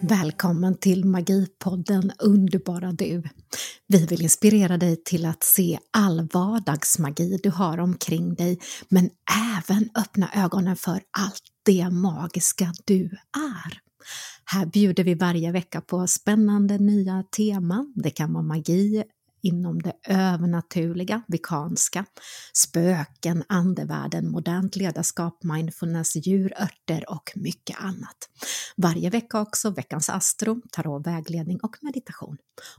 Välkommen till Magipodden Underbara du! Vi vill inspirera dig till att se all vardagsmagi du har omkring dig, men även öppna ögonen för allt det magiska du är. Här bjuder vi varje vecka på spännande nya teman. Det kan vara magi, inom det övernaturliga, vikanska, spöken, andevärlden, modernt ledarskap, mindfulness, djur, örter och mycket annat. Varje vecka också veckans astro, tarot, vägledning och meditation.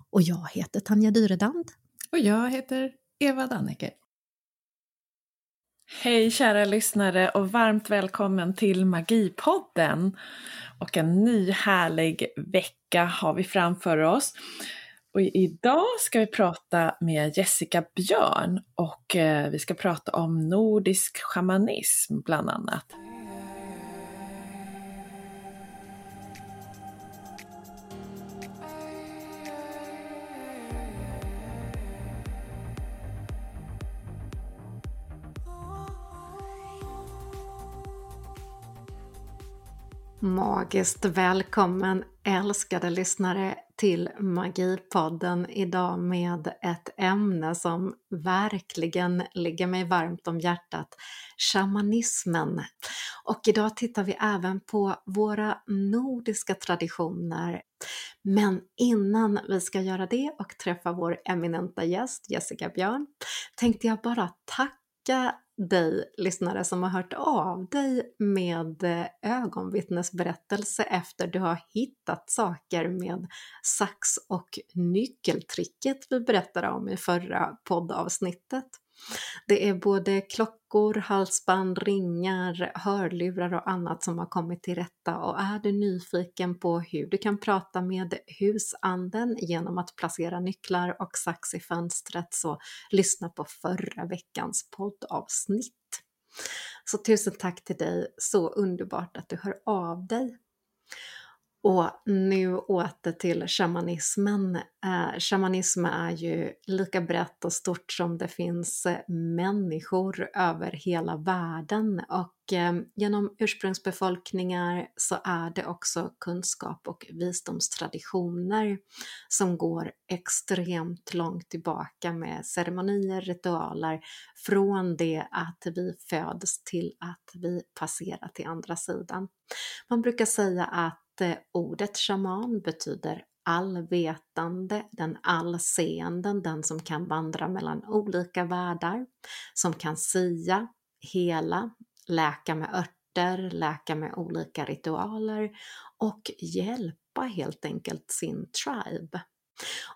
Och jag heter Tanja Dyredand. Och jag heter Eva Danneke. Hej kära lyssnare och varmt välkommen till Magipodden! Och en ny härlig vecka har vi framför oss. Och idag ska vi prata med Jessica Björn och eh, vi ska prata om nordisk shamanism bland annat. Magiskt välkommen älskade lyssnare till Magipodden idag med ett ämne som verkligen ligger mig varmt om hjärtat, shamanismen. Och idag tittar vi även på våra nordiska traditioner. Men innan vi ska göra det och träffa vår eminenta gäst Jessica Björn tänkte jag bara tacka dig lyssnare som har hört av dig med eh, ögonvittnesberättelse efter du har hittat saker med sax och nyckeltricket vi berättade om i förra poddavsnittet. Det är både klockor, halsband, ringar, hörlurar och annat som har kommit till rätta och är du nyfiken på hur du kan prata med husanden genom att placera nycklar och sax i fönstret så lyssna på förra veckans poddavsnitt. Så tusen tack till dig, så underbart att du hör av dig. Och nu åter till shamanismen. Eh, shamanism är ju lika brett och stort som det finns eh, människor över hela världen och eh, genom ursprungsbefolkningar så är det också kunskap och visdomstraditioner som går extremt långt tillbaka med ceremonier, ritualer från det att vi föds till att vi passerar till andra sidan. Man brukar säga att Eh, ordet shaman betyder allvetande, den allseende, den som kan vandra mellan olika världar, som kan sia, hela, läka med örter, läka med olika ritualer och hjälpa helt enkelt sin tribe.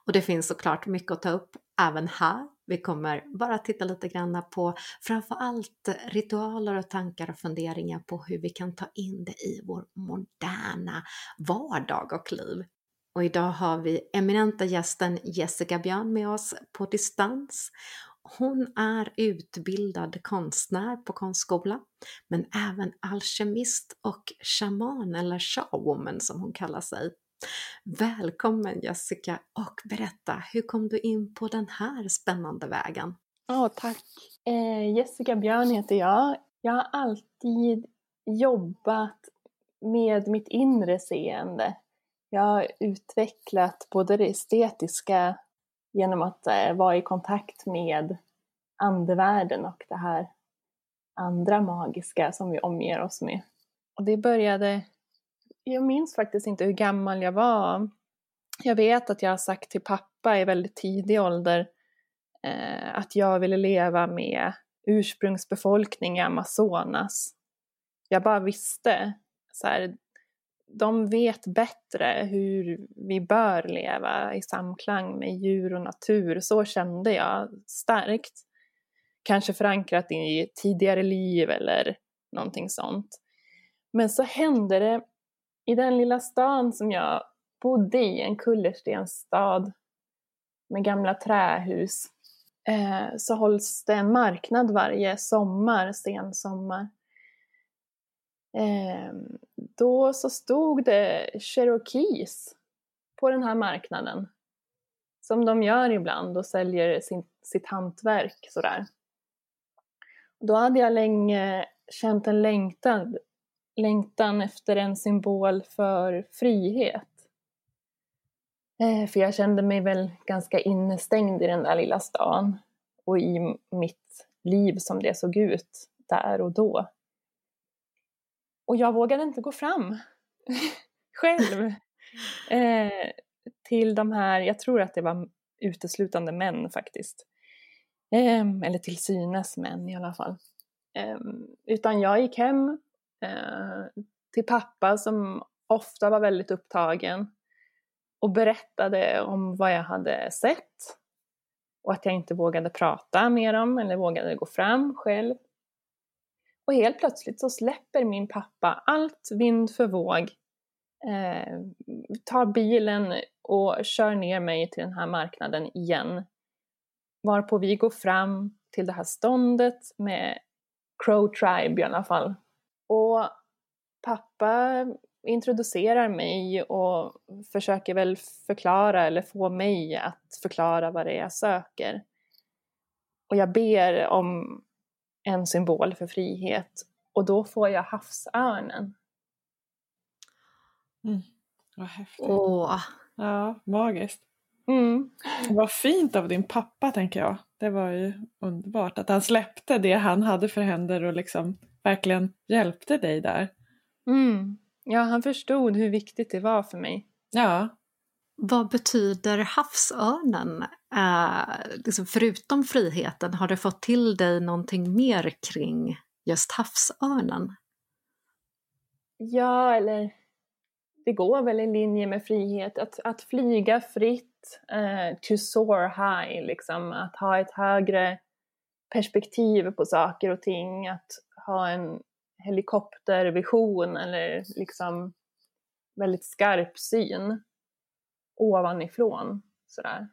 Och det finns såklart mycket att ta upp även här vi kommer bara titta lite grann på framförallt ritualer och tankar och funderingar på hur vi kan ta in det i vår moderna vardag och liv. Och idag har vi eminenta gästen Jessica Björn med oss på distans. Hon är utbildad konstnär på konstskola, men även alkemist och shaman eller shawoman som hon kallar sig. Välkommen Jessica och berätta, hur kom du in på den här spännande vägen? Ja, oh, tack. Eh, Jessica Björn heter jag. Jag har alltid jobbat med mitt inre seende. Jag har utvecklat både det estetiska genom att eh, vara i kontakt med andevärlden och det här andra magiska som vi omger oss med. Och det började jag minns faktiskt inte hur gammal jag var. Jag vet att jag har sagt till pappa i väldigt tidig ålder eh, att jag ville leva med ursprungsbefolkning i Amazonas. Jag bara visste, så här, de vet bättre hur vi bör leva i samklang med djur och natur. Så kände jag starkt. Kanske förankrat i tidigare liv eller någonting sånt. Men så hände det i den lilla stan som jag bodde i, en kullerstensstad med gamla trähus, eh, så hålls det en marknad varje sommar, sensommar. Eh, då så stod det Cherokees på den här marknaden. Som de gör ibland och säljer sin, sitt hantverk sådär. Då hade jag länge känt en längtan längtan efter en symbol för frihet. Eh, för jag kände mig väl ganska innestängd i den där lilla stan och i mitt liv som det såg ut där och då. Och jag vågade inte gå fram själv eh, till de här, jag tror att det var uteslutande män faktiskt. Eh, eller till synes män i alla fall. Eh, utan jag gick hem Eh, till pappa som ofta var väldigt upptagen och berättade om vad jag hade sett och att jag inte vågade prata med dem eller vågade gå fram själv. Och helt plötsligt så släpper min pappa allt vind för våg, eh, tar bilen och kör ner mig till den här marknaden igen. Varpå vi går fram till det här ståndet med Crow Tribe i alla fall. Och pappa introducerar mig och försöker väl förklara eller få mig att förklara vad det är jag söker. Och jag ber om en symbol för frihet och då får jag havsörnen. Mm. Vad häftigt. Åh. Ja, magiskt. Mm. Vad fint av din pappa tänker jag. Det var ju underbart att han släppte det han hade för händer och liksom verkligen hjälpte dig där. Mm. Ja, han förstod hur viktigt det var för mig. Ja. Vad betyder havsörnen? Eh, liksom förutom friheten, har du fått till dig någonting mer kring just havsörnen? Ja, eller det går väl i linje med frihet. Att, att flyga fritt, eh, to soar high, liksom. Att ha ett högre perspektiv på saker och ting. Att ha en helikoptervision eller liksom väldigt skarp syn ovanifrån. Sådär.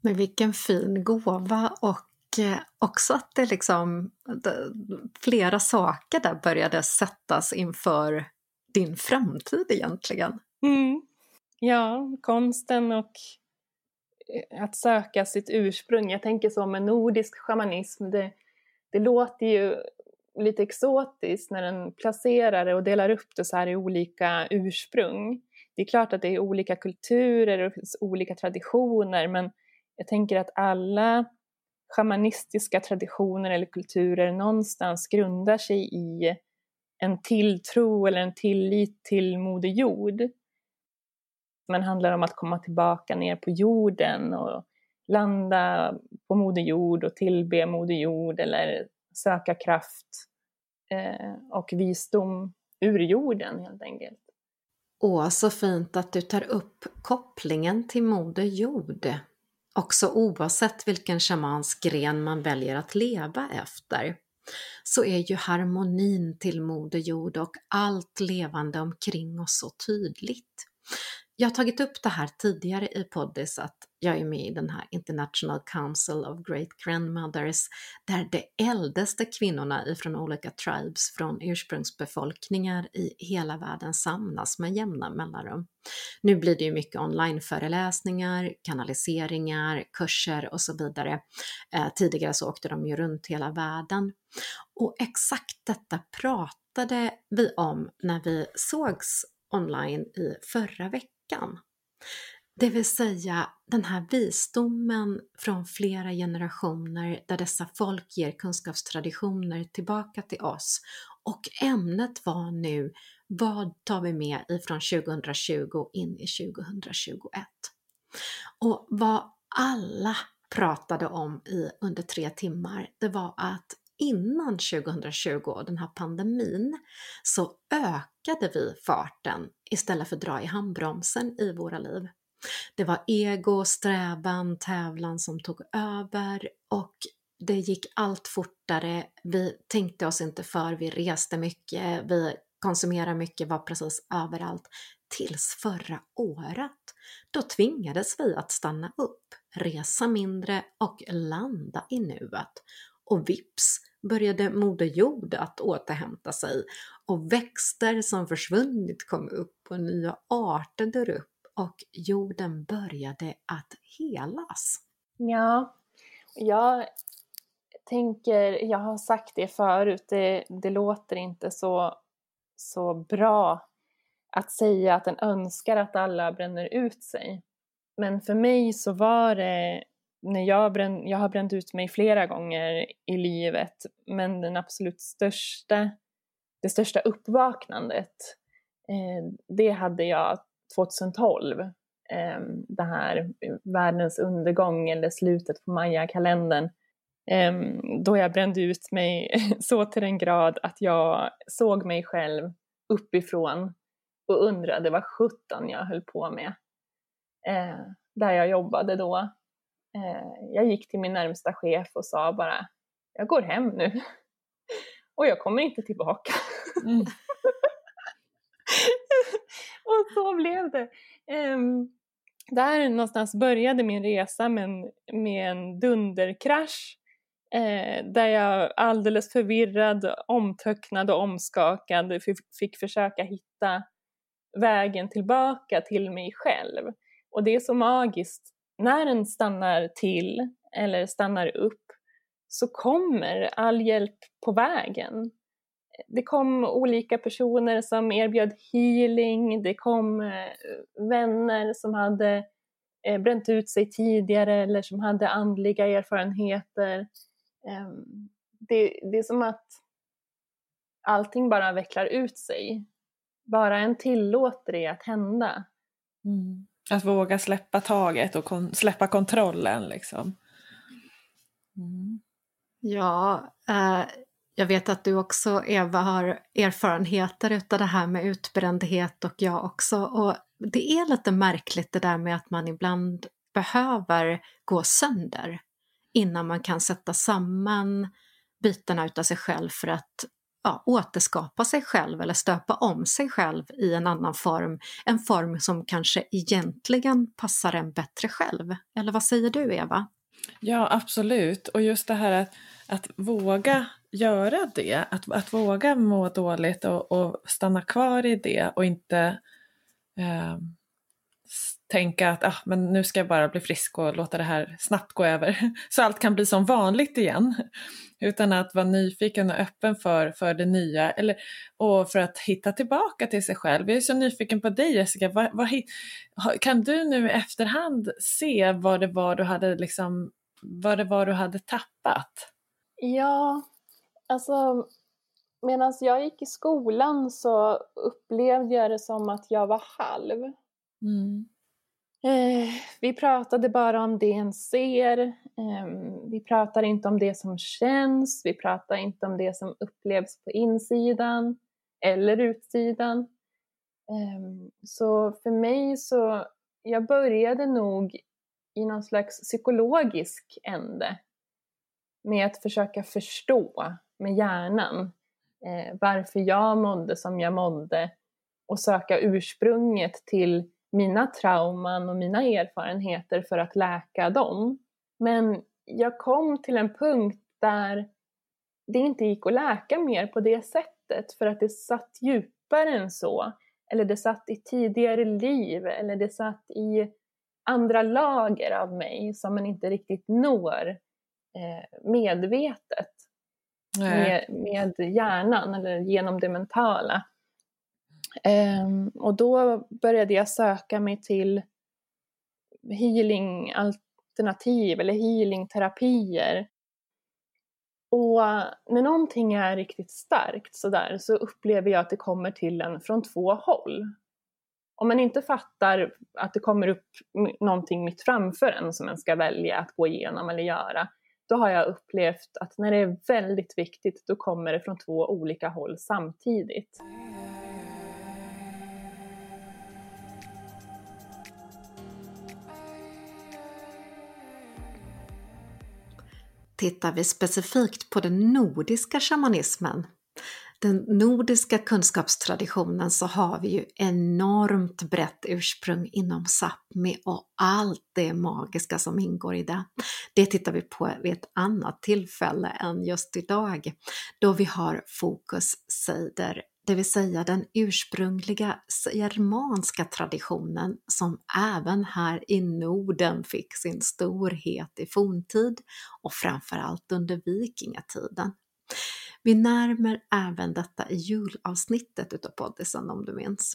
Men vilken fin gåva och eh, också att det liksom flera saker där började sättas inför din framtid egentligen. Mm. Ja, konsten och eh, att söka sitt ursprung. Jag tänker så med nordisk shamanism, det, det låter ju lite exotiskt när den placerar det och delar upp det så här i olika ursprung. Det är klart att det är olika kulturer och olika traditioner men jag tänker att alla shamanistiska traditioner eller kulturer någonstans grundar sig i en tilltro eller en tillit till Moder Jord. Men handlar om att komma tillbaka ner på jorden och landa på Moder Jord och tillbe Moder Jord eller söka kraft eh, och visdom ur jorden helt enkelt. Åh, så fint att du tar upp kopplingen till Moder Jord. Också oavsett vilken shamansk gren man väljer att leva efter så är ju harmonin till Moder Jord och allt levande omkring oss så tydligt. Jag har tagit upp det här tidigare i poddis att jag är med i den här International Council of Great Grandmothers där de äldste kvinnorna ifrån olika tribes från ursprungsbefolkningar i hela världen samlas med jämna mellanrum. Nu blir det ju mycket onlineföreläsningar, kanaliseringar, kurser och så vidare. Eh, tidigare så åkte de ju runt hela världen. Och exakt detta pratade vi om när vi sågs online i förra veckan. Det vill säga den här visdomen från flera generationer där dessa folk ger kunskapstraditioner tillbaka till oss. Och ämnet var nu, vad tar vi med ifrån 2020 in i 2021? Och vad alla pratade om i under tre timmar, det var att innan 2020 och den här pandemin så ökade vi farten istället för att dra i handbromsen i våra liv. Det var ego, strävan, tävlan som tog över och det gick allt fortare. Vi tänkte oss inte för, vi reste mycket, vi konsumerade mycket, var precis överallt. Tills förra året. Då tvingades vi att stanna upp, resa mindre och landa i nuet. Och vips började Moder Jord att återhämta sig och växter som försvunnit kom upp och nya arter dör upp och jorden började att helas. Ja, jag tänker, jag har sagt det förut, det, det låter inte så, så bra att säga att den önskar att alla bränner ut sig. Men för mig så var det när jag, brän, jag har bränt ut mig flera gånger i livet, men den absolut största, det största uppvaknandet, eh, det hade jag 2012. Eh, det här världens undergång eller slutet på Maya-kalendern. Eh, då jag brände ut mig så till den grad att jag såg mig själv uppifrån och undrade vad sjutton jag höll på med. Eh, där jag jobbade då. Eh, jag gick till min närmsta chef och sa bara, jag går hem nu. och jag kommer inte tillbaka. Mm. och så blev det. Eh, där någonstans började min resa med en, med en dunderkrasch. Eh, där jag alldeles förvirrad, omtöcknad och omskakad fick försöka hitta vägen tillbaka till mig själv. Och det är så magiskt, när den stannar till eller stannar upp så kommer all hjälp på vägen. Det kom olika personer som erbjöd healing, det kom eh, vänner som hade eh, bränt ut sig tidigare eller som hade andliga erfarenheter. Ehm, det, det är som att allting bara vecklar ut sig. Bara en tillåter det att hända. Mm. Att våga släppa taget och kon släppa kontrollen liksom. Mm. Ja, eh, jag vet att du också Eva har erfarenheter utav det här med utbrändhet och jag också. Och det är lite märkligt det där med att man ibland behöver gå sönder innan man kan sätta samman bitarna utav sig själv för att ja, återskapa sig själv eller stöpa om sig själv i en annan form, en form som kanske egentligen passar en bättre själv. Eller vad säger du Eva? Ja absolut, och just det här att, att våga göra det, att, att våga må dåligt och, och stanna kvar i det och inte eh, tänka att ah, men nu ska jag bara bli frisk och låta det här snabbt gå över så allt kan bli som vanligt igen. Utan att vara nyfiken och öppen för, för det nya eller, och för att hitta tillbaka till sig själv. Jag är så nyfiken på dig Jessica, vad, vad, kan du nu i efterhand se vad det var du hade, liksom, vad det var du hade tappat? Ja, alltså medan jag gick i skolan så upplevde jag det som att jag var halv. Mm. Eh, vi pratade bara om det en ser. Eh, vi pratar inte om det som känns. Vi pratar inte om det som upplevs på insidan eller utsidan. Eh, så för mig så, jag började nog i någon slags psykologisk ände med att försöka förstå med hjärnan eh, varför jag mådde som jag mådde och söka ursprunget till mina trauman och mina erfarenheter för att läka dem. Men jag kom till en punkt där det inte gick att läka mer på det sättet för att det satt djupare än så. Eller det satt i tidigare liv eller det satt i andra lager av mig som man inte riktigt når eh, medvetet med, med hjärnan eller genom det mentala. Um, och då började jag söka mig till healingalternativ eller healingterapier. Och när någonting är riktigt starkt sådär så upplever jag att det kommer till en från två håll. Om man inte fattar att det kommer upp någonting mitt framför en som man ska välja att gå igenom eller göra, då har jag upplevt att när det är väldigt viktigt, då kommer det från två olika håll samtidigt. Tittar vi specifikt på den nordiska shamanismen, den nordiska kunskapstraditionen, så har vi ju enormt brett ursprung inom Sápmi och allt det magiska som ingår i det. Det tittar vi på vid ett annat tillfälle än just idag, då vi har fokus Seider det vill säga den ursprungliga germanska traditionen som även här i Norden fick sin storhet i forntid och framförallt under vikingatiden. Vi närmer även detta i julavsnittet utav poddisen om du minns.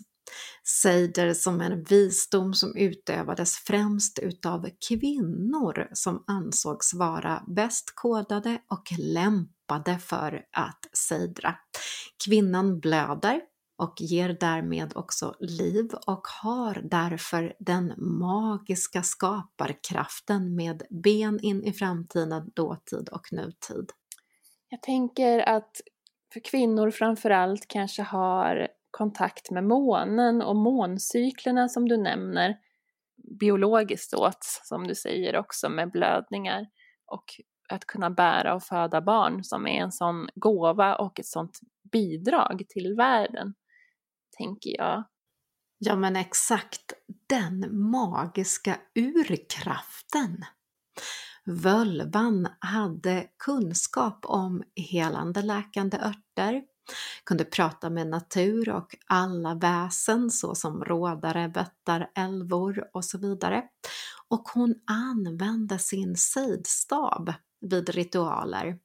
Seider som en visdom som utövades främst utav kvinnor som ansågs vara bäst kodade och lämpade för att seidra. Kvinnan blöder och ger därmed också liv och har därför den magiska skaparkraften med ben in i framtiden, dåtid och nutid. Jag tänker att för kvinnor framförallt kanske har kontakt med månen och måncyklerna som du nämner, biologiskt åt, som du säger också, med blödningar och att kunna bära och föda barn som är en sån gåva och ett sånt bidrag till världen, tänker jag. Ja men exakt, den magiska urkraften. Völvan hade kunskap om helande läkande örter, kunde prata med natur och alla väsen såsom rådare, vättar, älvor och så vidare. Och hon använde sin sidstav vid ritualer.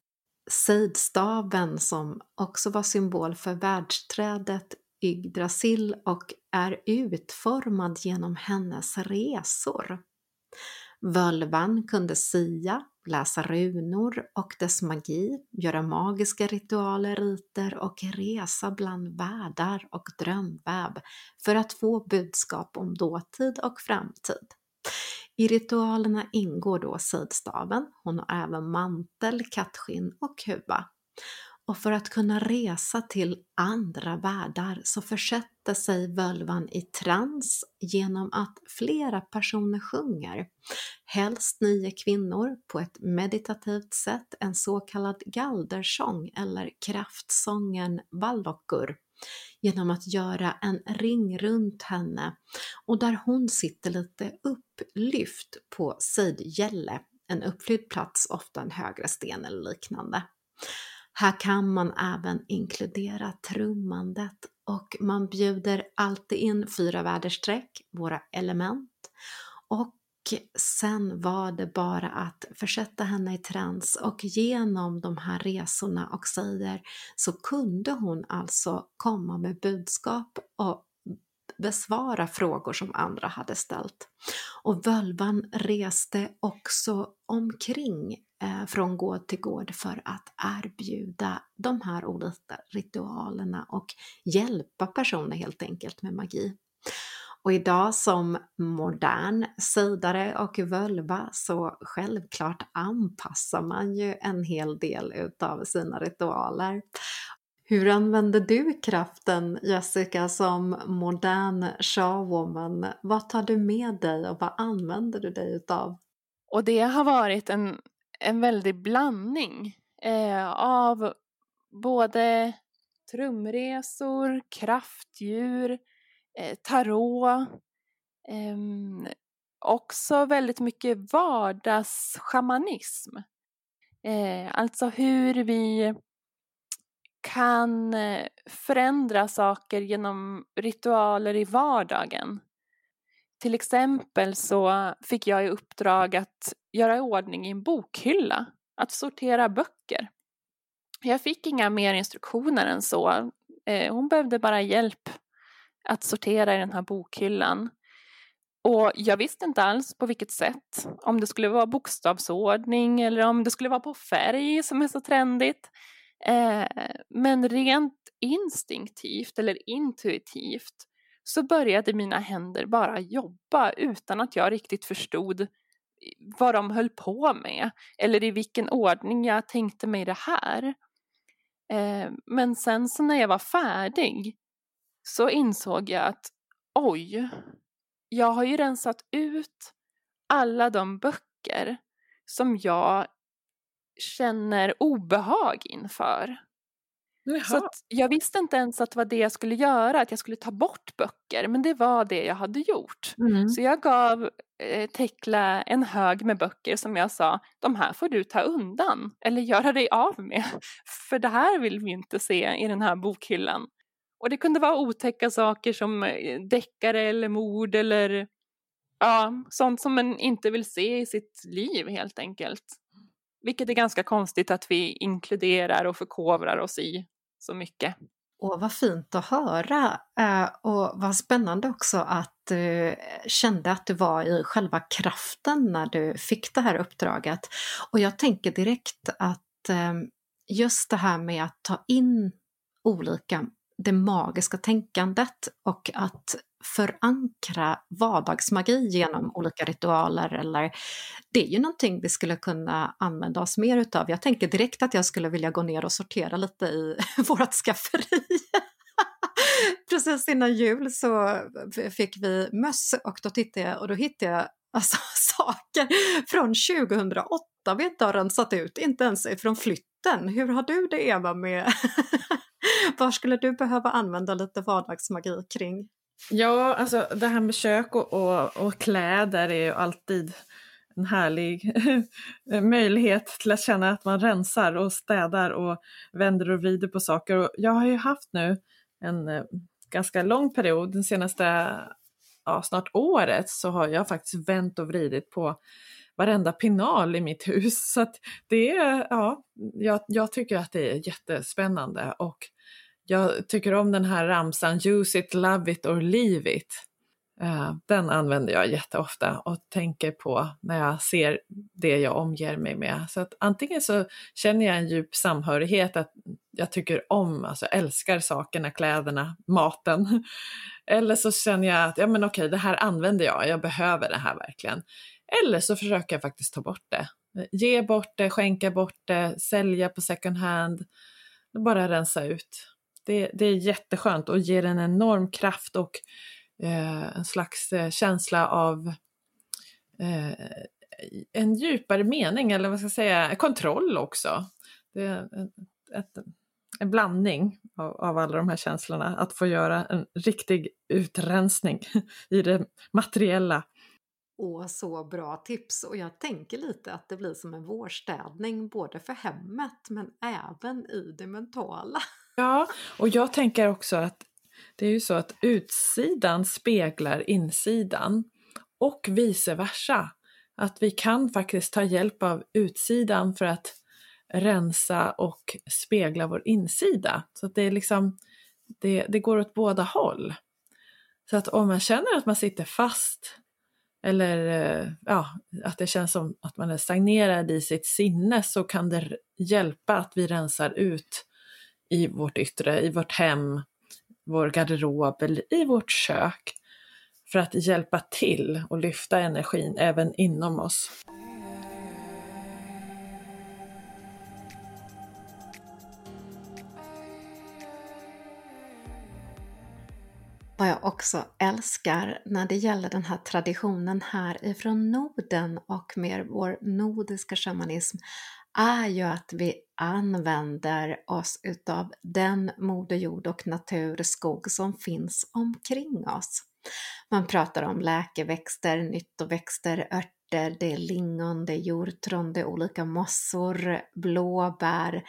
Sidstaven som också var symbol för världsträdet Yggdrasil och är utformad genom hennes resor. Völvan kunde sia, läsa runor och dess magi, göra magiska ritualer, riter och resa bland världar och drömväv för att få budskap om dåtid och framtid. I ritualerna ingår då sidstaven, hon har även mantel, kattskinn och huva och för att kunna resa till andra världar så försätter sig völvan i trans genom att flera personer sjunger, helst nio kvinnor, på ett meditativt sätt en så kallad galdersång eller kraftsången Vallokkur genom att göra en ring runt henne och där hon sitter lite upplyft på sidgälle, en uppflytt plats, ofta en högre sten eller liknande. Här kan man även inkludera trummandet och man bjuder alltid in fyra väderstreck, våra element. Och sen var det bara att försätta henne i trans och genom de här resorna och säger så kunde hon alltså komma med budskap och besvara frågor som andra hade ställt. Och völvan reste också omkring eh, från gård till gård för att erbjuda de här olika ritualerna och hjälpa personer helt enkelt med magi. Och idag som modern sidare och völva så självklart anpassar man ju en hel del utav sina ritualer. Hur använder du kraften Jessica som modern showwoman? Vad tar du med dig och vad använder du dig utav? Och det har varit en, en väldig blandning eh, av både trumresor, kraftdjur, eh, tarot, eh, också väldigt mycket vardagsschamanism. Eh, alltså hur vi kan eh, förändra saker genom ritualer i vardagen. Till exempel så fick jag i uppdrag att göra i ordning i en bokhylla, att sortera böcker. Jag fick inga mer instruktioner än så. Eh, hon behövde bara hjälp att sortera i den här bokhyllan. Och jag visste inte alls på vilket sätt, om det skulle vara bokstavsordning eller om det skulle vara på färg som är så trendigt. Eh, men rent instinktivt eller intuitivt så började mina händer bara jobba utan att jag riktigt förstod vad de höll på med eller i vilken ordning jag tänkte mig det här. Eh, men sen så när jag var färdig så insåg jag att oj, jag har ju rensat ut alla de böcker som jag känner obehag inför. Jaha. Så jag visste inte ens att det var det jag skulle göra, att jag skulle ta bort böcker, men det var det jag hade gjort. Mm. Så jag gav eh, Tekla en hög med böcker som jag sa, de här får du ta undan eller göra dig av med, för det här vill vi inte se i den här bokhyllan. Och det kunde vara otäcka saker som eh, deckare eller mord eller ja, sånt som man inte vill se i sitt liv helt enkelt vilket är ganska konstigt att vi inkluderar och förkovrar oss i så mycket. Och vad fint att höra eh, och vad spännande också att du kände att du var i själva kraften när du fick det här uppdraget. Och jag tänker direkt att ehm, just det här med att ta in olika, det magiska tänkandet och att förankra vardagsmagi genom olika ritualer eller det är ju någonting vi skulle kunna använda oss mer utav. Jag tänker direkt att jag skulle vilja gå ner och sortera lite i vårt skafferi. Precis innan jul så fick vi möss och då tittade jag och då hittade jag alltså, saker från 2008 vi inte har rensat ut, inte ens från flytten. Hur har du det Eva med Vad skulle du behöva använda lite vardagsmagi kring? Ja, alltså det här med kök och, och, och kläder är ju alltid en härlig möjlighet till att känna att man rensar och städar och vänder och vrider på saker. Och jag har ju haft nu en eh, ganska lång period, den senaste ja, snart året, så har jag faktiskt vänt och vridit på varenda pinal i mitt hus. Så att det är, ja, jag, jag tycker att det är jättespännande och jag tycker om den här ramsan Use it, love it or leave it. Uh, den använder jag jätteofta och tänker på när jag ser det jag omger mig med. Så att antingen så känner jag en djup samhörighet, att jag tycker om, alltså älskar sakerna, kläderna, maten. Eller så känner jag att, ja men okej, det här använder jag, jag behöver det här verkligen. Eller så försöker jag faktiskt ta bort det. Ge bort det, skänka bort det, sälja på second hand. Bara rensa ut. Det, det är jätteskönt och ger en enorm kraft och eh, en slags eh, känsla av eh, en djupare mening eller vad ska jag säga, kontroll också. Det är ett, en blandning av, av, alla de här känslorna, att få göra en riktig utrensning i det materiella. Åh, så bra tips! Och jag tänker lite att det blir som en vårstädning både för hemmet men även i det mentala. Ja, och jag tänker också att det är ju så att utsidan speglar insidan och vice versa. Att vi kan faktiskt ta hjälp av utsidan för att rensa och spegla vår insida. Så att det är liksom, det, det går åt båda håll. Så att om man känner att man sitter fast eller eh, ja, att det känns som att man är stagnerad i sitt sinne så kan det hjälpa att vi rensar ut i vårt yttre, i vårt hem, vår garderob eller i vårt kök för att hjälpa till och lyfta energin även inom oss. Vad jag också älskar när det gäller den här traditionen här ifrån Norden och mer vår nordiska shamanism är ju att vi använder oss utav den moder jord och naturskog som finns omkring oss. Man pratar om läkeväxter, nyttoväxter, örter, det är lingon, det är hjortron, det är olika mossor, blåbär.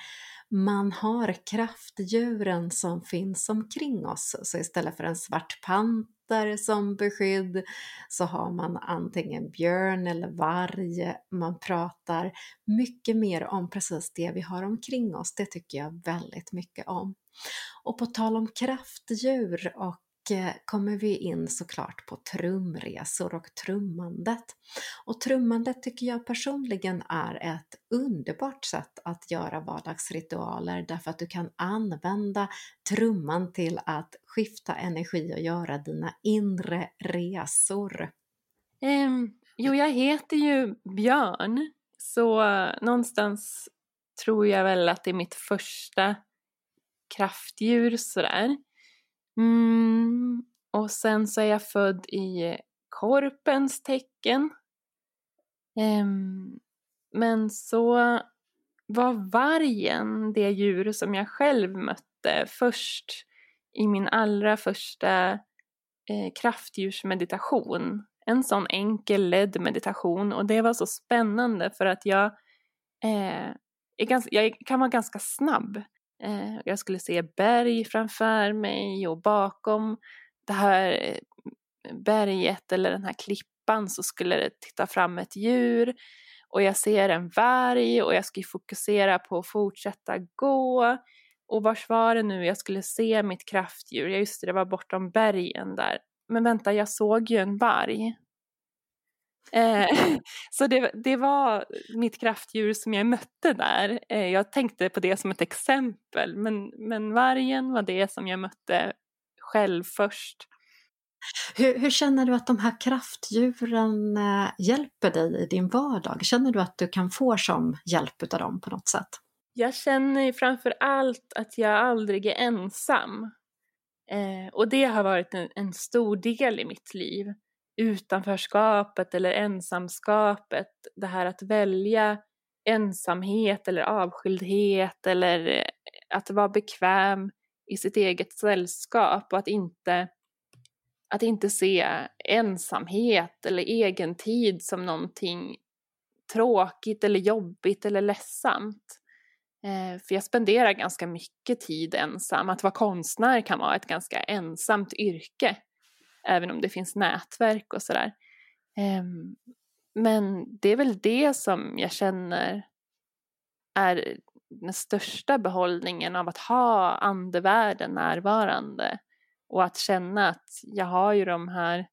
Man har kraftdjuren som finns omkring oss, så istället för en svart panter som beskydd så har man antingen björn eller varg. Man pratar mycket mer om precis det vi har omkring oss. Det tycker jag väldigt mycket om. Och på tal om kraftdjur och Eh, kommer vi in såklart på trumresor och trummandet. Och trummandet tycker jag personligen är ett underbart sätt att göra vardagsritualer därför att du kan använda trumman till att skifta energi och göra dina inre resor. Um, jo, jag heter ju Björn, så någonstans tror jag väl att det är mitt första kraftdjur sådär. Mm, och sen så är jag född i korpens tecken. Um, men så var vargen det djur som jag själv mötte först i min allra första eh, kraftdjursmeditation. En sån enkel ledd meditation och det var så spännande för att jag, eh, är ganska, jag kan vara ganska snabb Eh, jag skulle se berg framför mig och bakom det här eh, berget eller den här klippan så skulle det titta fram ett djur. och jag ser en varg och jag ska fokusera på att fortsätta gå. Och vars var det nu jag skulle se mitt kraftdjur? Ja just det, det var bortom bergen där. Men vänta, jag såg ju en varg. Eh, så det, det, var mitt kraftdjur som jag mötte där. Eh, jag tänkte på det som ett exempel men, men vargen var det som jag mötte själv först. Hur, hur, känner du att de här kraftdjuren eh, hjälper dig i din vardag? Känner du att du kan få som hjälp av dem på något sätt? Jag känner framför allt att jag aldrig är ensam. Eh, och det har varit en, en, stor del i mitt liv. Utanförskapet eller ensamskapet, det här att välja ensamhet eller avskildhet eller eh, att vara bekväm i sitt eget sällskap och att inte att inte se ensamhet eller egentid som någonting tråkigt eller jobbigt eller ledsamt. Eh, för jag spenderar ganska mycket tid ensam. Att vara konstnär kan vara ett ganska ensamt yrke. Även om det finns nätverk och sådär. Ehm, men det är väl det som jag känner är den största behållningen av att ha andevärlden närvarande. Och att känna att jag har ju de här,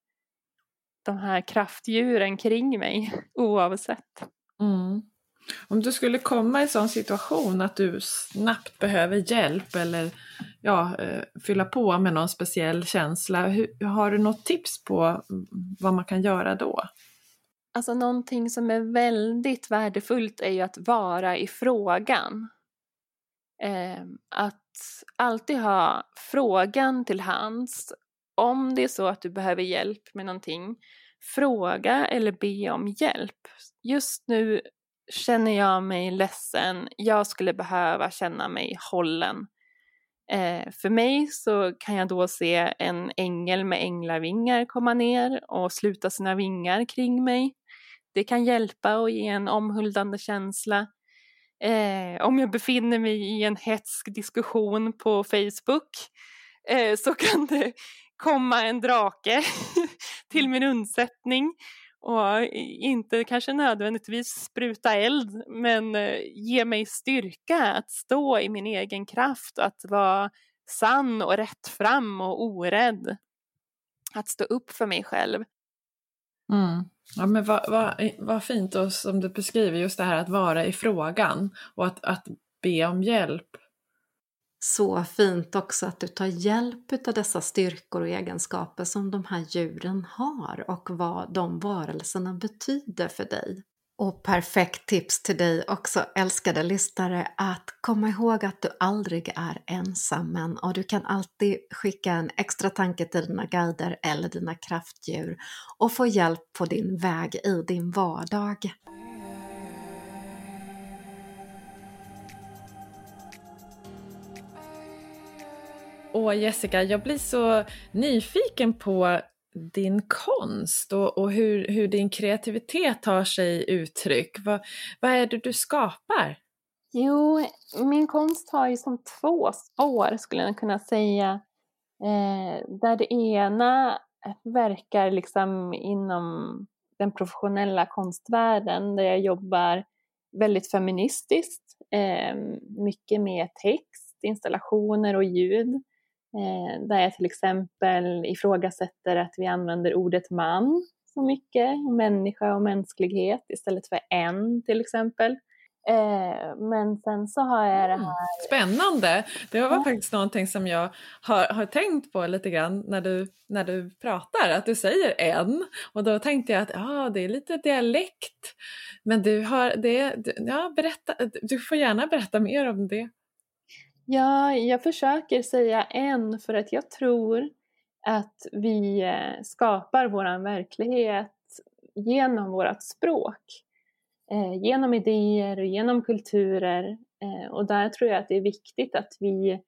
de här kraftdjuren kring mig oavsett. Mm. Om du skulle komma i en sån situation att du snabbt behöver hjälp eller ja, eh, fylla på med någon speciell känsla, hur, har du något tips på vad man kan göra då? Alltså någonting som är väldigt värdefullt är ju att vara i frågan. Eh, att alltid ha frågan till hands. Om det är så att du behöver hjälp med någonting, fråga eller be om hjälp. Just nu känner jag mig ledsen, jag skulle behöva känna mig hållen. Eh, för mig så kan jag då se en ängel med änglavingar komma ner och sluta sina vingar kring mig. Det kan hjälpa och ge en omhuldande känsla. Eh, om jag befinner mig i en hetsk diskussion på Facebook eh, så kan det komma en drake till min undsättning och inte kanske nödvändigtvis spruta eld men eh, ge mig styrka att stå i min egen kraft och att vara sann och rättfram och orädd. Att stå upp för mig själv. Mm. Ja men vad, vad, vad fint och som du beskriver just det här att vara i frågan och att, att be om hjälp. Så fint också att du tar hjälp av dessa styrkor och egenskaper som de här djuren har och vad de varelserna betyder för dig. Och perfekt tips till dig också älskade lyssnare att komma ihåg att du aldrig är ensam och du kan alltid skicka en extra tanke till dina guider eller dina kraftdjur och få hjälp på din väg i din vardag. Åh Jessica, jag blir så nyfiken på din konst och, och hur, hur, din kreativitet tar sig uttryck. Vad, vad är det du skapar? Jo, min konst har ju som två spår skulle jag kunna säga. Eh, där det ena verkar liksom inom den professionella konstvärlden där jag jobbar väldigt feministiskt. Eh, mycket med text, installationer och ljud. Eh, där jag till exempel ifrågasätter att vi använder ordet man så mycket, människa och mänsklighet istället för en till exempel. Eh, men sen så har jag det mm. här... Spännande! Det var ja. faktiskt någonting som jag har, har tänkt på lite grann när du, när du pratar, att du säger en och då tänkte jag att ah, det är lite dialekt. Men du har det, ja, berätta, du får gärna berätta mer om det. Ja, jag försöker säga en för att jag tror att vi eh, skapar vår verklighet genom vårt språk. Eh, genom idéer och genom kulturer. Eh, och där tror jag att det är viktigt att vi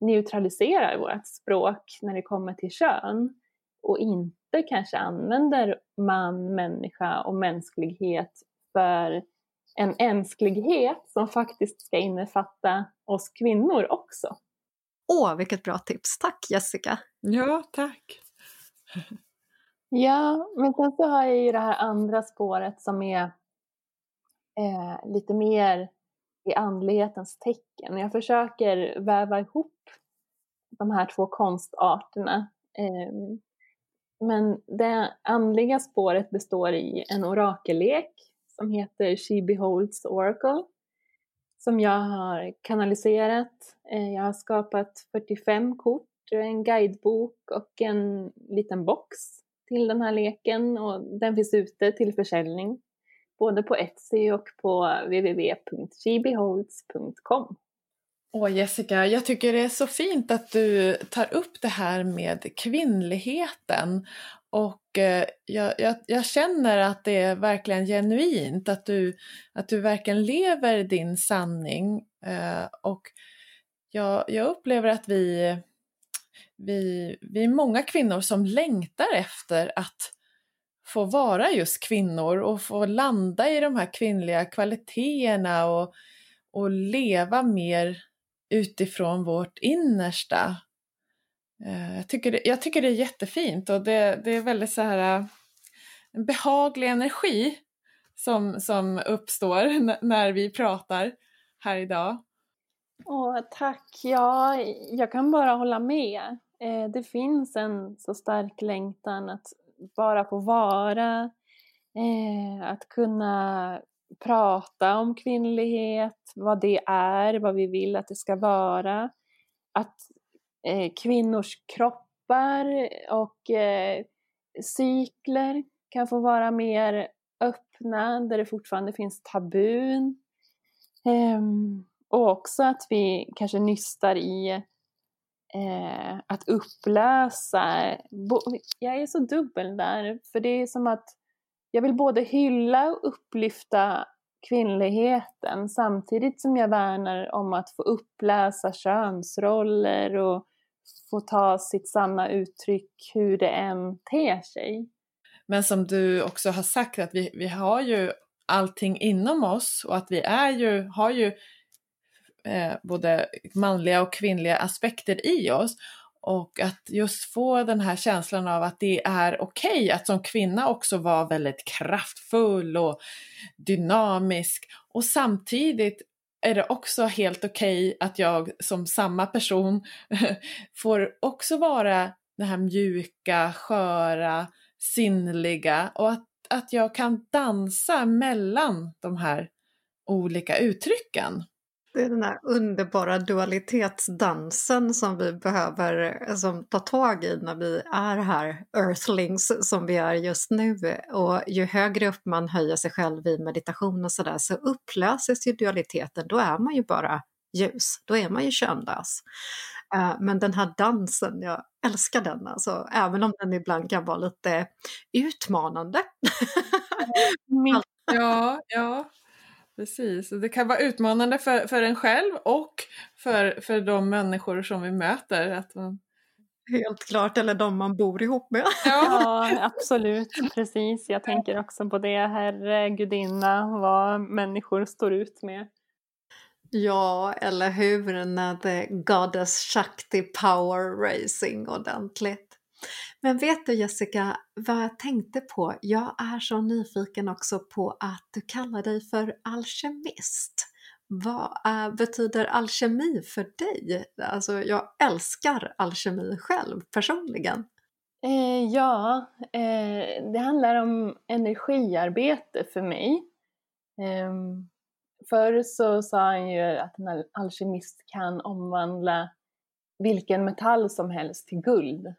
neutraliserar vårt språk när det kommer till kön och inte kanske använder man, människa och mänsklighet för en änsklighet som faktiskt ska innefatta oss kvinnor också. Åh, vilket bra tips! Tack Jessica! Ja, tack! Ja, men sen så har jag ju det här andra spåret som är eh, lite mer i andlighetens tecken. Jag försöker väva ihop de här två konstarterna. Eh, men det andliga spåret består i en orakellek som heter She Beholds Oracle som jag har kanaliserat. Eh, jag har skapat 45 kort, en guidebok och en liten box till den här leken och den finns ute till försäljning både på Etsy och på www.shebeholds.com. Åh Jessica, jag tycker det är så fint att du tar upp det här med kvinnligheten. Och eh, jag, jag, jag, känner att det är verkligen genuint, att du, att du verkligen lever din sanning. Eh, och jag, jag upplever att vi, vi, vi är många kvinnor som längtar efter att få vara just kvinnor och få landa i de här kvinnliga kvaliteterna och, och leva mer utifrån vårt innersta. Eh, jag tycker det, jag tycker det är jättefint och det, det är väldigt så här eh, en behaglig energi som, som uppstår när vi pratar här idag. Åh, tack! Ja, jag kan bara hålla med. Eh, det finns en så stark längtan att bara få vara, eh, att kunna prata om kvinnlighet, vad det är, vad vi vill att det ska vara. Att eh, kvinnors kroppar och eh, cykler kan få vara mer öppna, där det fortfarande finns tabun. Eh, och också att vi kanske nystar i eh, att upplösa. Jag är så dubbel där, för det är som att jag vill både hylla och upplyfta kvinnligheten samtidigt som jag värnar om att få upplösa könsroller och få ta sitt sanna uttryck hur det än ter sig. Men som du också har sagt att vi, vi har ju allting inom oss och att vi är ju, har ju eh, både manliga och kvinnliga aspekter i oss. Och att just få den här känslan av att det är okej okay att som kvinna också vara väldigt kraftfull och dynamisk. Och samtidigt är det också helt okej okay att jag som samma person får också vara det här mjuka, sköra, sinnliga och att, att jag kan dansa mellan de här olika uttrycken. Det är den här underbara dualitetsdansen som vi behöver som, ta tag i när vi är här, earthlings som vi är just nu. Och ju högre upp man höjer sig själv i meditation och sådär så upplöses ju dualiteten, då är man ju bara ljus, då är man ju könlös. Uh, men den här dansen, jag älskar den alltså, även om den ibland kan vara lite utmanande. ja, ja. Precis, det kan vara utmanande för, för en själv och för, för de människor som vi möter. Att man... Helt klart, eller de man bor ihop med. Ja, absolut, precis. Jag tänker också på det, Herre Gudinna, vad människor står ut med. Ja, eller hur, när det Goddess Shakti Power Racing ordentligt. Men vet du Jessica, vad jag tänkte på? Jag är så nyfiken också på att du kallar dig för alkemist. Vad är, betyder alkemi för dig? Alltså, jag älskar alkemi själv personligen. Eh, ja, eh, det handlar om energiarbete för mig. Eh, förr så sa han ju att en alkemist kan omvandla vilken metall som helst till guld.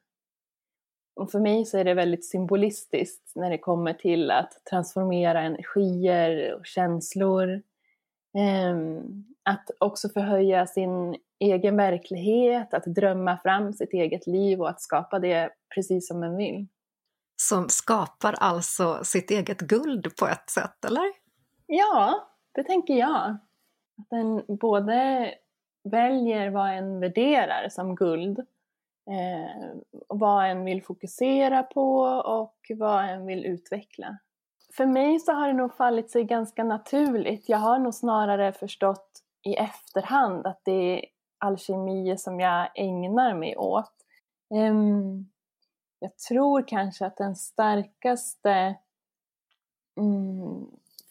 Och för mig så är det väldigt symbolistiskt när det kommer till att transformera energier och känslor. Ehm, att också förhöja sin egen verklighet, att drömma fram sitt eget liv och att skapa det precis som man vill. Som skapar alltså sitt eget guld på ett sätt, eller? Ja, det tänker jag. Att den både väljer vad en värderar som guld eh, vad en vill fokusera på och vad en vill utveckla. För mig så har det nog fallit sig ganska naturligt. Jag har nog snarare förstått i efterhand att det är alkemi som jag ägnar mig åt. Um, jag tror kanske att den starkaste mm,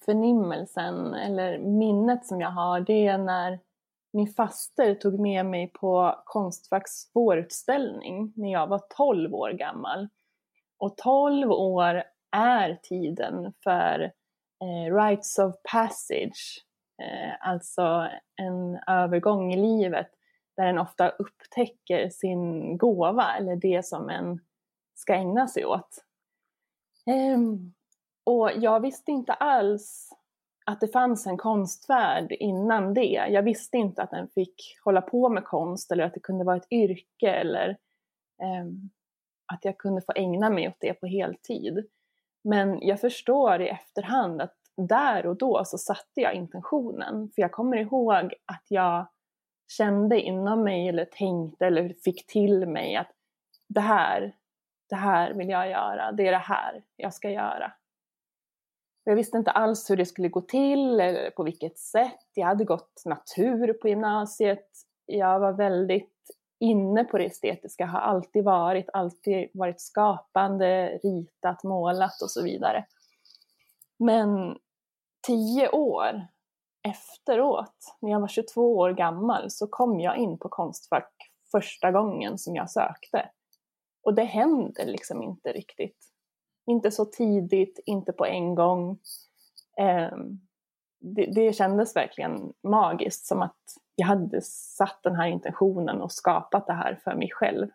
förnimmelsen eller minnet som jag har det är när min faster tog med mig på Konstfacks vårutställning när jag var 12 år gammal. Och 12 år är tiden för eh, rites of passage, eh, alltså en övergång i livet där en ofta upptäcker sin gåva eller det som en ska ägna sig åt. Eh, och jag visste inte alls att det fanns en konstvärld innan det. Jag visste inte att den fick hålla på med konst eller att det kunde vara ett yrke eller um, att jag kunde få ägna mig åt det på heltid. Men jag förstår i efterhand att där och då så satte jag intentionen. För jag kommer ihåg att jag kände inom mig eller tänkte eller fick till mig att det här, det här vill jag göra, det är det här jag ska göra. Jag visste inte alls hur det skulle gå till eller på vilket sätt. Jag hade gått natur på gymnasiet. Jag var väldigt inne på det estetiska, har alltid varit, alltid varit skapande, ritat, målat och så vidare. Men tio år efteråt, när jag var 22 år gammal, så kom jag in på Konstfack första gången som jag sökte. Och det händer liksom inte riktigt. Inte så tidigt, inte på en gång. Ehm, det, det kändes verkligen magiskt, som att jag hade satt den här intentionen och skapat det här för mig själv.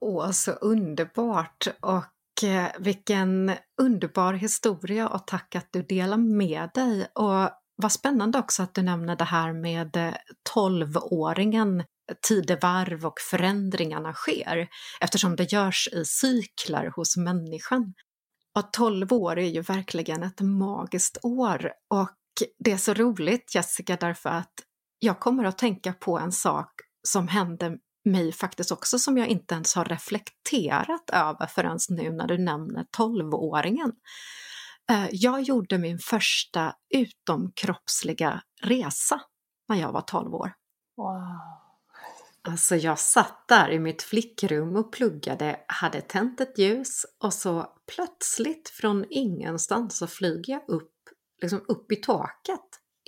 Åh, så underbart! Och eh, vilken underbar historia och tack att du delar med dig. Och vad spännande också att du nämner det här med eh, 12-åringen, tidevarv och förändringarna sker eftersom det görs i cykler hos människan. Och 12 år är ju verkligen ett magiskt år och det är så roligt Jessica därför att jag kommer att tänka på en sak som hände mig faktiskt också som jag inte ens har reflekterat över förrän nu när du nämner 12-åringen. Eh, jag gjorde min första utomkroppsliga resa när jag var 12 år. Wow. Alltså jag satt där i mitt flickrum och pluggade, hade tänt ett ljus och så plötsligt från ingenstans så flyger jag upp, liksom upp i taket,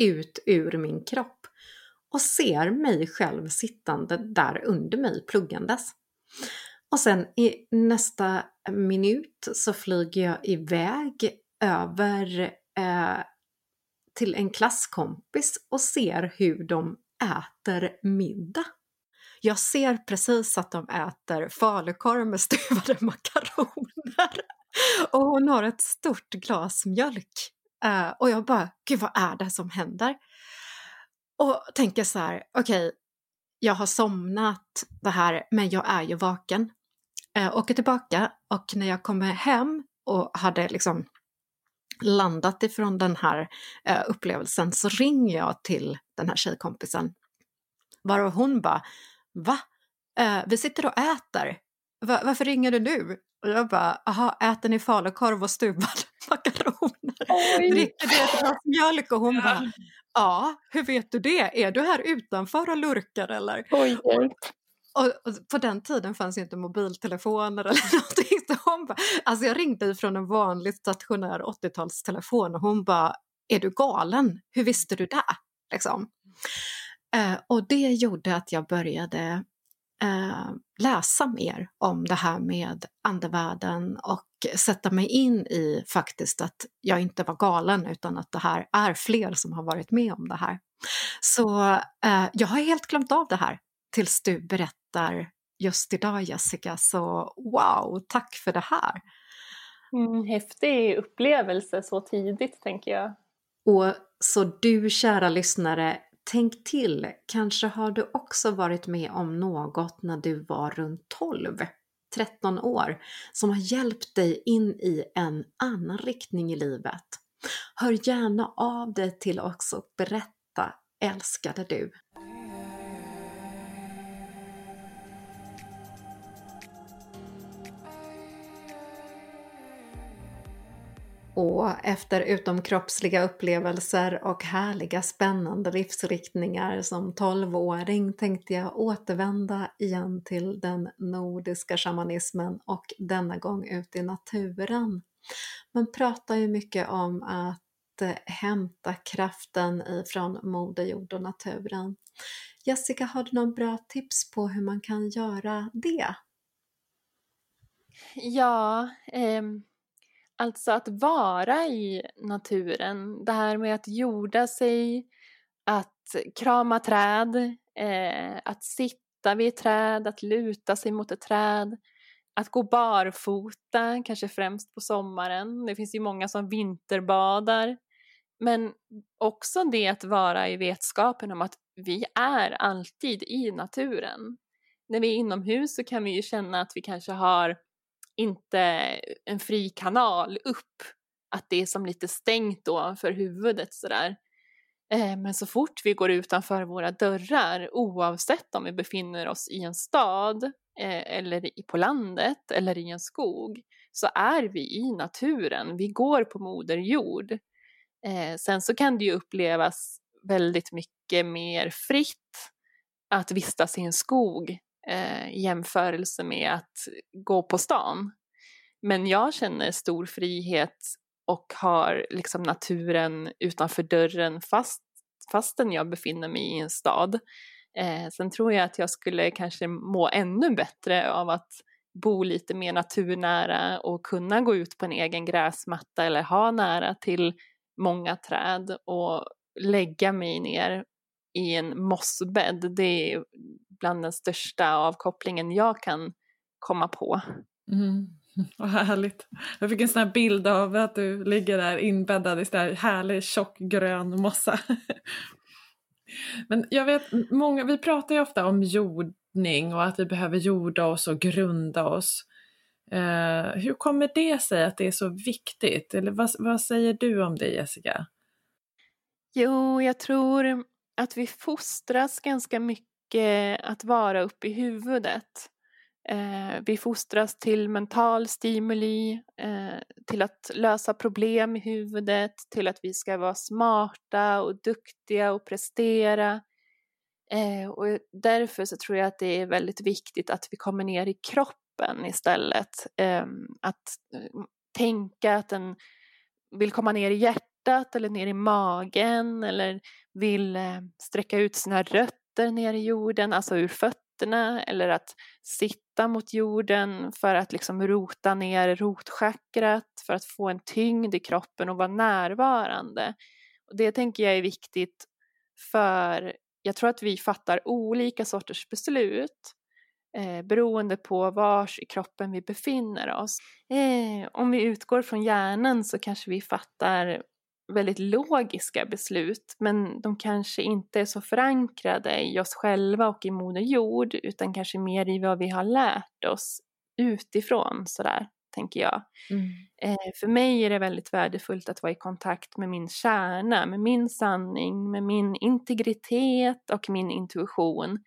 ut ur min kropp och ser mig själv sittande där under mig pluggandes. Och sen i nästa minut så flyger jag iväg över eh, till en klasskompis och ser hur de äter middag. Jag ser precis att de äter falukorv med stuvade makaroner och hon har ett stort glas mjölk. Uh, och jag bara, gud vad är det som händer? Och tänker så här, okej, okay, jag har somnat det här, men jag är ju vaken. Uh, åker tillbaka och när jag kommer hem och hade liksom landat ifrån den här uh, upplevelsen så ringer jag till den här tjejkompisen. Varav hon bara, va? Uh, vi sitter och äter. Va, varför ringer du nu? Och jag bara, aha, äter ni falukorv och stuvade makaroner? Dricker du ett glas mjölk? Och hon ja. bara, ja, hur vet du det? Är du här utanför och lurkar eller? Oj, oj. Och, och, på den tiden fanns ju inte mobiltelefoner eller någonting. Så hon bara, alltså jag ringde ifrån en vanlig stationär 80-talstelefon och hon bara, är du galen? Hur visste du det? Liksom. Eh, och det gjorde att jag började eh, läsa mer om det här med andevärlden och sätta mig in i faktiskt att jag inte var galen utan att det här är fler som har varit med om det här. Så eh, jag har helt glömt av det här tills du berättar just idag Jessica, så wow, tack för det här! Mm, häftig upplevelse så tidigt tänker jag. Och så du kära lyssnare, tänk till, kanske har du också varit med om något när du var runt 12, 13 år, som har hjälpt dig in i en annan riktning i livet. Hör gärna av dig till oss och berätta, älskade du? Och efter utomkroppsliga upplevelser och härliga spännande livsriktningar som tolvåring tänkte jag återvända igen till den nordiska shamanismen och denna gång ut i naturen. Man pratar ju mycket om att eh, hämta kraften ifrån Moder Jord och naturen. Jessica, har du någon bra tips på hur man kan göra det? Ja, eh, alltså att vara i naturen. Det här med att jorda sig, att krama träd, eh, att sitta vid ett träd, att luta sig mot ett träd. Att gå barfota, kanske främst på sommaren. Det finns ju många som vinterbadar. Men också det att vara i vetskapen om att vi är alltid i naturen. När vi är inomhus så kan vi ju känna att vi kanske har inte en fri kanal upp, att det är som lite stängt då för huvudet sådär. Eh, men så fort vi går utanför våra dörrar, oavsett om vi befinner oss i en stad eh, eller på landet eller i en skog, så är vi i naturen. Vi går på Moder Jord. Eh, sen så kan det ju upplevas väldigt mycket mer fritt att vistas i en skog eh, jämförelse med att gå på stan. Men jag känner stor frihet och har liksom naturen utanför dörren fast, fastän jag befinner mig i en stad. Eh, sen tror jag att jag skulle kanske må ännu bättre av att bo lite mer naturnära och kunna gå ut på en egen gräsmatta eller ha nära till många träd och lägga mig ner i en mossbädd. Det bland den största avkopplingen jag kan komma på. Mm. Vad härligt. Jag fick en sån här bild av att du ligger där inbäddad i sån här härlig tjock grön mossa. Men jag vet, många, vi pratar ju ofta om jordning och att vi behöver jorda oss och grunda oss. Eh, hur kommer det sig att det är så viktigt? Eller vad, vad säger du om det Jessica? Jo, jag tror att vi fostras ganska mycket att vara uppe i huvudet. Eh, vi fostras till mental stimuli, eh, till att lösa problem i huvudet, till att vi ska vara smarta och duktiga och prestera. Eh, och därför så tror jag att det är väldigt viktigt att vi kommer ner i kroppen istället. Eh, att eh, tänka att den vill komma ner i hjärtat eller ner i magen eller vill eh, sträcka ut sina rötter ner i jorden, alltså ur fötterna eller att sitta mot jorden för att liksom rota ner rotchakrat för att få en tyngd i kroppen och vara närvarande. Och det tänker jag är viktigt för jag tror att vi fattar olika sorters beslut eh, beroende på vars i kroppen vi befinner oss. Eh, om vi utgår från hjärnan så kanske vi fattar väldigt logiska beslut men de kanske inte är så förankrade i oss själva och i Moder Jord utan kanske mer i vad vi har lärt oss utifrån sådär, tänker jag. Mm. Eh, för mig är det väldigt värdefullt att vara i kontakt med min kärna, med min sanning, med min integritet och min intuition.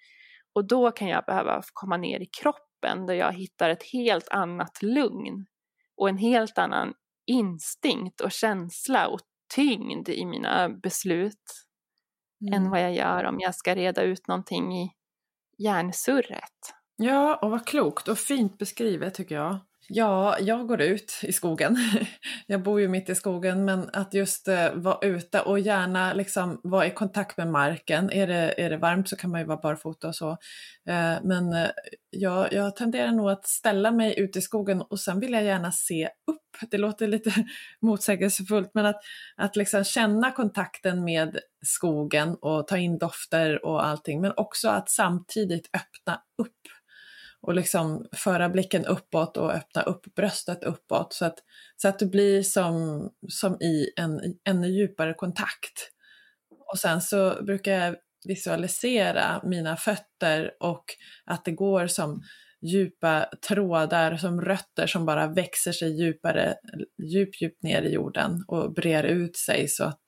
Och då kan jag behöva komma ner i kroppen där jag hittar ett helt annat lugn och en helt annan instinkt och känsla och tyngd i mina beslut mm. än vad jag gör om jag ska reda ut någonting i hjärnsurret. Ja, och vad klokt och fint beskrivet tycker jag. Ja, jag går ut i skogen. Jag bor ju mitt i skogen, men att just eh, vara ute och gärna liksom vara i kontakt med marken. Är det, är det varmt så kan man ju vara barfota och så. Eh, men eh, jag, jag tenderar nog att ställa mig ute i skogen och sen vill jag gärna se upp. Det låter lite motsägelsefullt, men att, att liksom känna kontakten med skogen och ta in dofter och allting, men också att samtidigt öppna upp och liksom föra blicken uppåt och öppna upp bröstet uppåt så att, så att det blir som, som i en ännu djupare kontakt. Och sen så brukar jag visualisera mina fötter och att det går som djupa trådar, som rötter som bara växer sig djupare, djupt, djupt ner i jorden och brer ut sig så att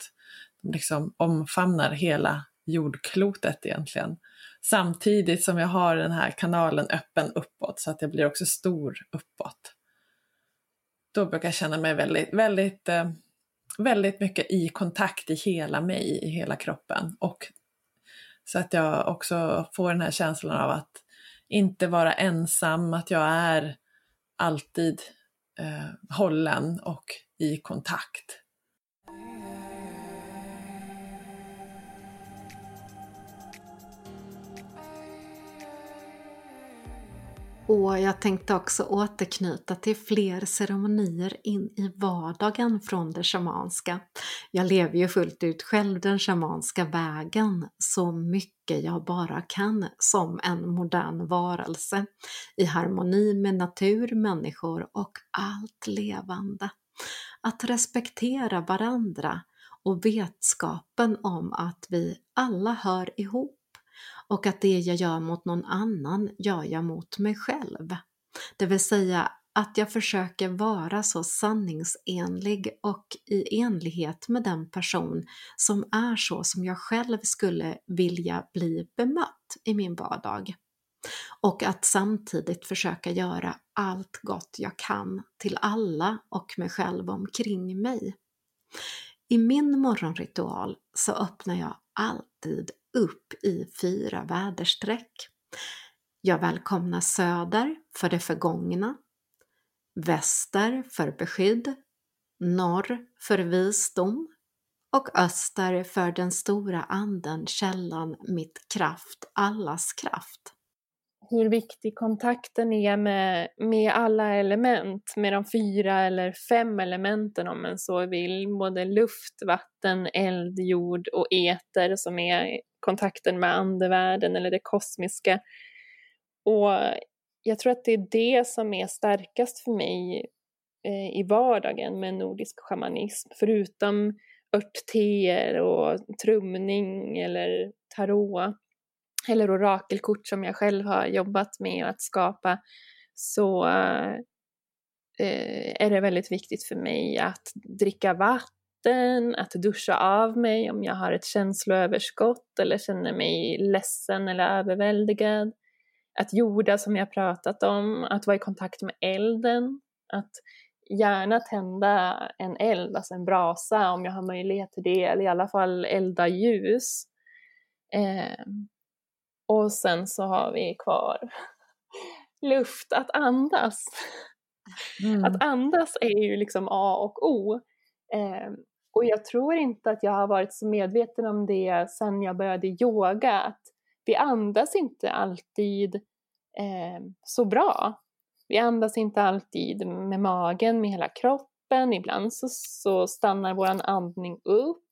de liksom omfamnar hela jordklotet egentligen. Samtidigt som jag har den här kanalen öppen uppåt så att jag blir också stor uppåt. då brukar jag känna mig väldigt, väldigt, eh, väldigt mycket i kontakt i hela mig, i hela kroppen. Och så att jag också får den här känslan av att inte vara ensam, att jag är alltid eh, hållen och i kontakt. Och jag tänkte också återknyta till fler ceremonier in i vardagen från det shamanska. Jag lever ju fullt ut själv den shamanska vägen så mycket jag bara kan som en modern varelse i harmoni med natur, människor och allt levande. Att respektera varandra och vetskapen om att vi alla hör ihop och att det jag gör mot någon annan gör jag mot mig själv. Det vill säga att jag försöker vara så sanningsenlig och i enlighet med den person som är så som jag själv skulle vilja bli bemött i min vardag. Och att samtidigt försöka göra allt gott jag kan till alla och mig själv omkring mig. I min morgonritual så öppnar jag alltid upp i fyra väderstreck. Jag välkomnar söder för det förgångna, väster för beskydd, norr för visdom och öster för den stora anden, källan, mitt kraft, allas kraft hur viktig kontakten är med, med alla element, med de fyra eller fem elementen om man så vill, både luft, vatten, eld, jord och eter som är kontakten med andevärlden eller det kosmiska. Och jag tror att det är det som är starkast för mig eh, i vardagen med nordisk shamanism, förutom örtteer och trumning eller tarot eller orakelkort som jag själv har jobbat med att skapa så eh, är det väldigt viktigt för mig att dricka vatten, att duscha av mig om jag har ett känsloöverskott eller känner mig ledsen eller överväldigad. Att jorda som jag pratat om, att vara i kontakt med elden, att gärna tända en eld, alltså en brasa om jag har möjlighet till det, eller i alla fall elda ljus. Eh, och sen så har vi kvar luft, att andas. Mm. Att andas är ju liksom A och O. Eh, och jag tror inte att jag har varit så medveten om det sen jag började yoga, att vi andas inte alltid eh, så bra. Vi andas inte alltid med magen, med hela kroppen. Ibland så, så stannar vår andning upp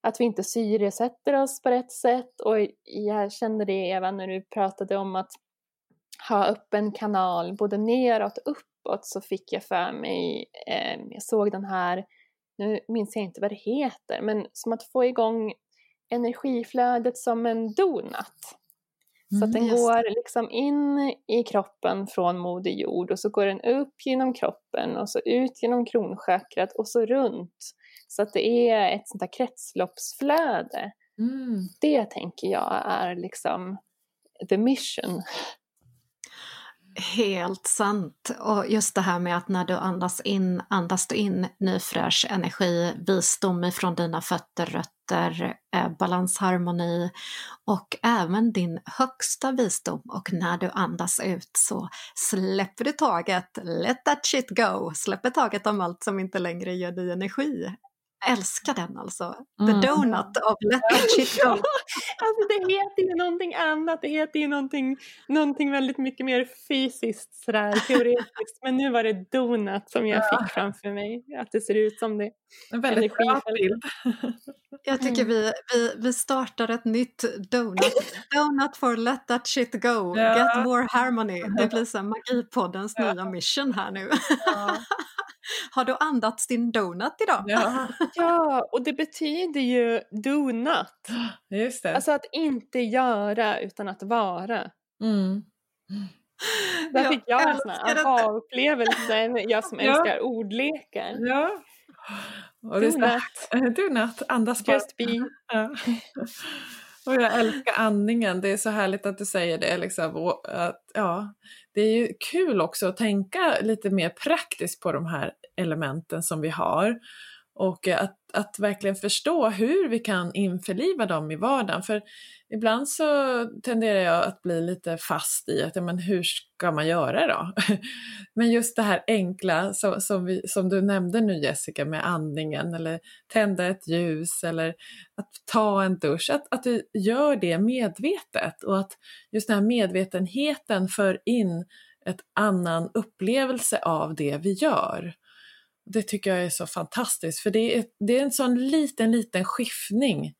att vi inte syresätter oss på rätt sätt. Och jag kände det Eva när du pratade om att ha öppen kanal både neråt och uppåt så fick jag för mig, eh, jag såg den här, nu minns jag inte vad det heter, men som att få igång energiflödet som en donut. Så att den mm, går liksom in i kroppen från Moder Jord och så går den upp genom kroppen och så ut genom kronchakrat och så runt så att det är ett sånt här kretsloppsflöde. Mm. Det tänker jag är liksom the mission. Helt sant. Och just det här med att när du andas in, andas du in ny fräsch energi, visdom ifrån dina fötter, rötter, eh, balansharmoni och även din högsta visdom. Och när du andas ut så släpper du taget, let that shit go, släpper taget om allt som inte längre ger dig energi älskar den alltså. Mm. The Donut of Let That Shit Go. alltså det heter ju någonting annat, det heter ju någonting, någonting väldigt mycket mer fysiskt sådär teoretiskt. Men nu var det Donut som jag fick framför mig, att det ser ut som det. En väldigt bra bild. jag tycker mm. vi, vi, vi startar ett nytt Donut. Donut for Let That Shit Go, ja. Get More Harmony. Det blir så Magipoddens ja. nya mission här nu. Har du andats din donut idag? Ja. ja, och det betyder ju donut. Just det. Alltså att inte göra utan att vara. Mm. Där fick jag, jag en sån här aha-upplevelse, jag som ja. älskar ordlekar. Ja. Och donut. donut, andas bara. Just be. Ja. Och jag älskar andningen, det är så härligt att du säger det. Liksom. Att, ja, det är ju kul också att tänka lite mer praktiskt på de här elementen som vi har. Och eh, att, att verkligen förstå hur vi kan införliva dem i vardagen. För ibland så tenderar jag att bli lite fast i att, ja, men hur ska man göra då? men just det här enkla som, som, vi, som du nämnde nu Jessica med andningen eller tända ett ljus eller att ta en dusch, att, att du gör det medvetet och att just den här medvetenheten för in ett annan upplevelse av det vi gör. Det tycker jag är så fantastiskt för det är, det är en sån liten, liten skiftning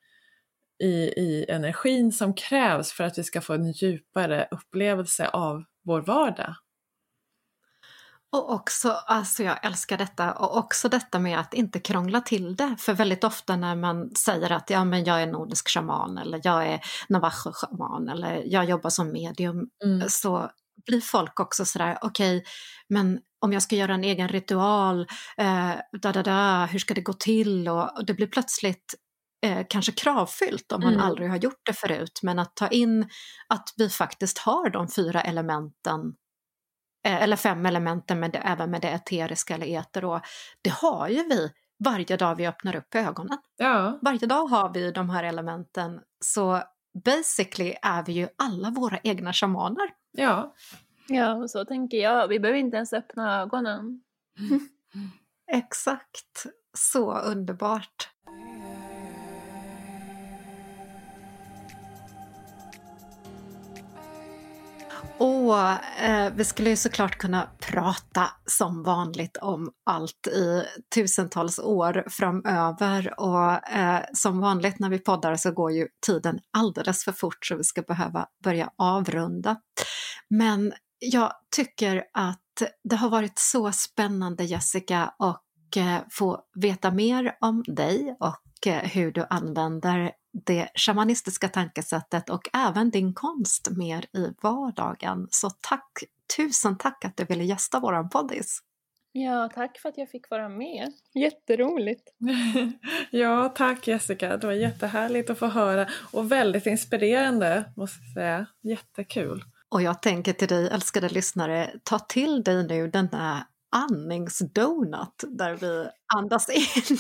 i, i energin som krävs för att vi ska få en djupare upplevelse av vår vardag. Och också, alltså jag älskar detta, och också detta med att inte krångla till det. För väldigt ofta när man säger att ja, men jag är nordisk shaman eller jag är navajo shaman eller jag jobbar som medium, mm. så blir folk också sådär, okej, okay, men om jag ska göra en egen ritual, eh, da, da, da, hur ska det gå till? Och, och det blir plötsligt eh, kanske kravfyllt om man mm. aldrig har gjort det förut, men att ta in att vi faktiskt har de fyra elementen eh, eller fem elementen med det, även med det eteriska eller eter. Och det har ju vi varje dag vi öppnar upp ögonen. Ja. Varje dag har vi de här elementen. Så basically är vi ju alla våra egna shamaner. Ja. Ja, så tänker jag. Vi behöver inte ens öppna ögonen. Exakt. Så underbart. Och eh, vi skulle ju såklart kunna prata som vanligt om allt i tusentals år framöver och eh, som vanligt när vi poddar så går ju tiden alldeles för fort så vi ska behöva börja avrunda. Men jag tycker att det har varit så spännande Jessica och eh, få veta mer om dig och eh, hur du använder det shamanistiska tankesättet och även din konst mer i vardagen. Så tack, tusen tack att du ville gästa våran poddis. Ja, tack för att jag fick vara med. Jätteroligt! ja, tack Jessica. Det var jättehärligt att få höra och väldigt inspirerande måste jag säga. Jättekul! Och jag tänker till dig älskade lyssnare, ta till dig nu denna andningsdonut där vi andas in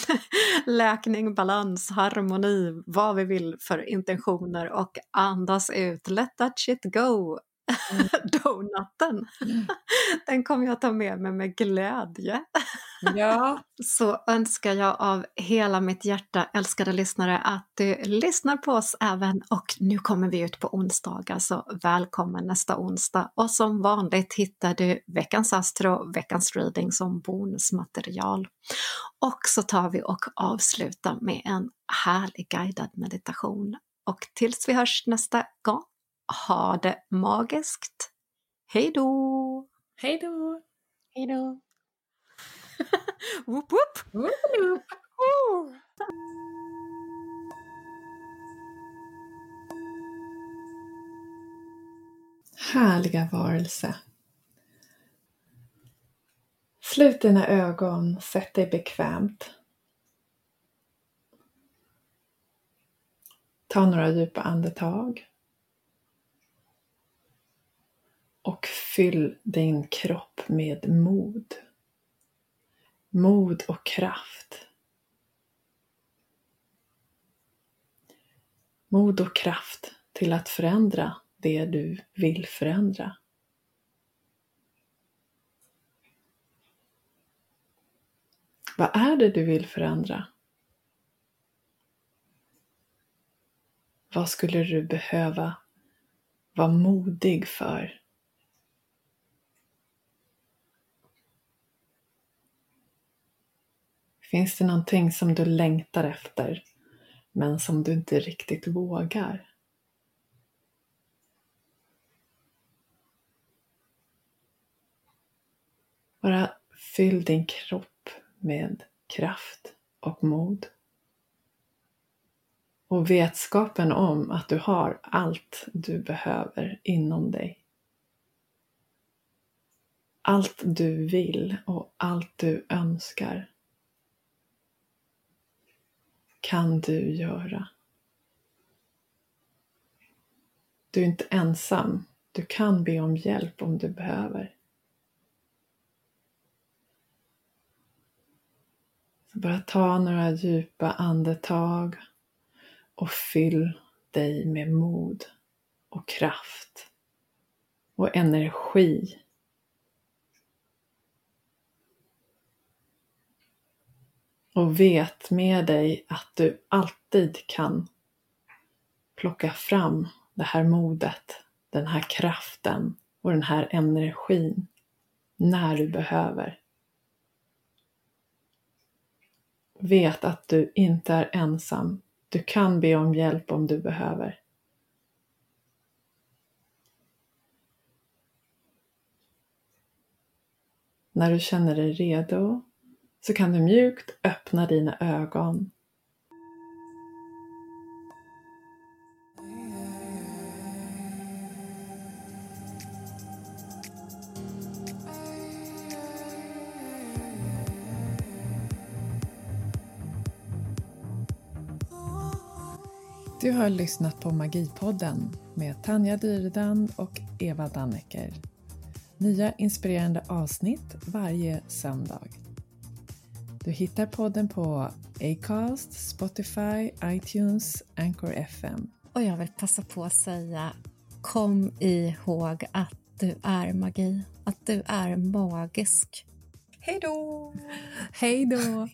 läkning, balans, harmoni, vad vi vill för intentioner och andas ut, let that shit go, mm. donuten. Mm. Den kommer jag ta med mig med glädje. Ja. Så önskar jag av hela mitt hjärta, älskade lyssnare, att du lyssnar på oss även och nu kommer vi ut på onsdagar så välkommen nästa onsdag och som vanligt hittar du veckans astro, veckans reading som bonusmaterial. Och så tar vi och avslutar med en härlig guidad meditation. Och tills vi hörs nästa gång, ha det magiskt! Hej då! Hej då! Hej då! whoop whoop! whoop, whoop. Härliga varelse. Slut dina ögon, sätt dig bekvämt. Ta några djupa andetag. Och fyll din kropp med mod mod och kraft. Mod och kraft till att förändra det du vill förändra. Vad är det du vill förändra? Vad skulle du behöva vara modig för? Finns det någonting som du längtar efter men som du inte riktigt vågar? Bara fyll din kropp med kraft och mod. Och vetskapen om att du har allt du behöver inom dig. Allt du vill och allt du önskar kan du göra. Du är inte ensam. Du kan be om hjälp om du behöver. Så bara ta några djupa andetag och fyll dig med mod och kraft och energi. Och vet med dig att du alltid kan plocka fram det här modet, den här kraften och den här energin när du behöver. Vet att du inte är ensam. Du kan be om hjälp om du behöver. När du känner dig redo så kan du mjukt öppna dina ögon Du har lyssnat på Magipodden med Tanja Dyredand och Eva Dannecker. Nya inspirerande avsnitt varje söndag. Du hittar podden på Acast, Spotify, iTunes, Anchor FM. Och jag vill passa på att säga Kom ihåg att du är magi, att du är magisk. Hej då! Hej då!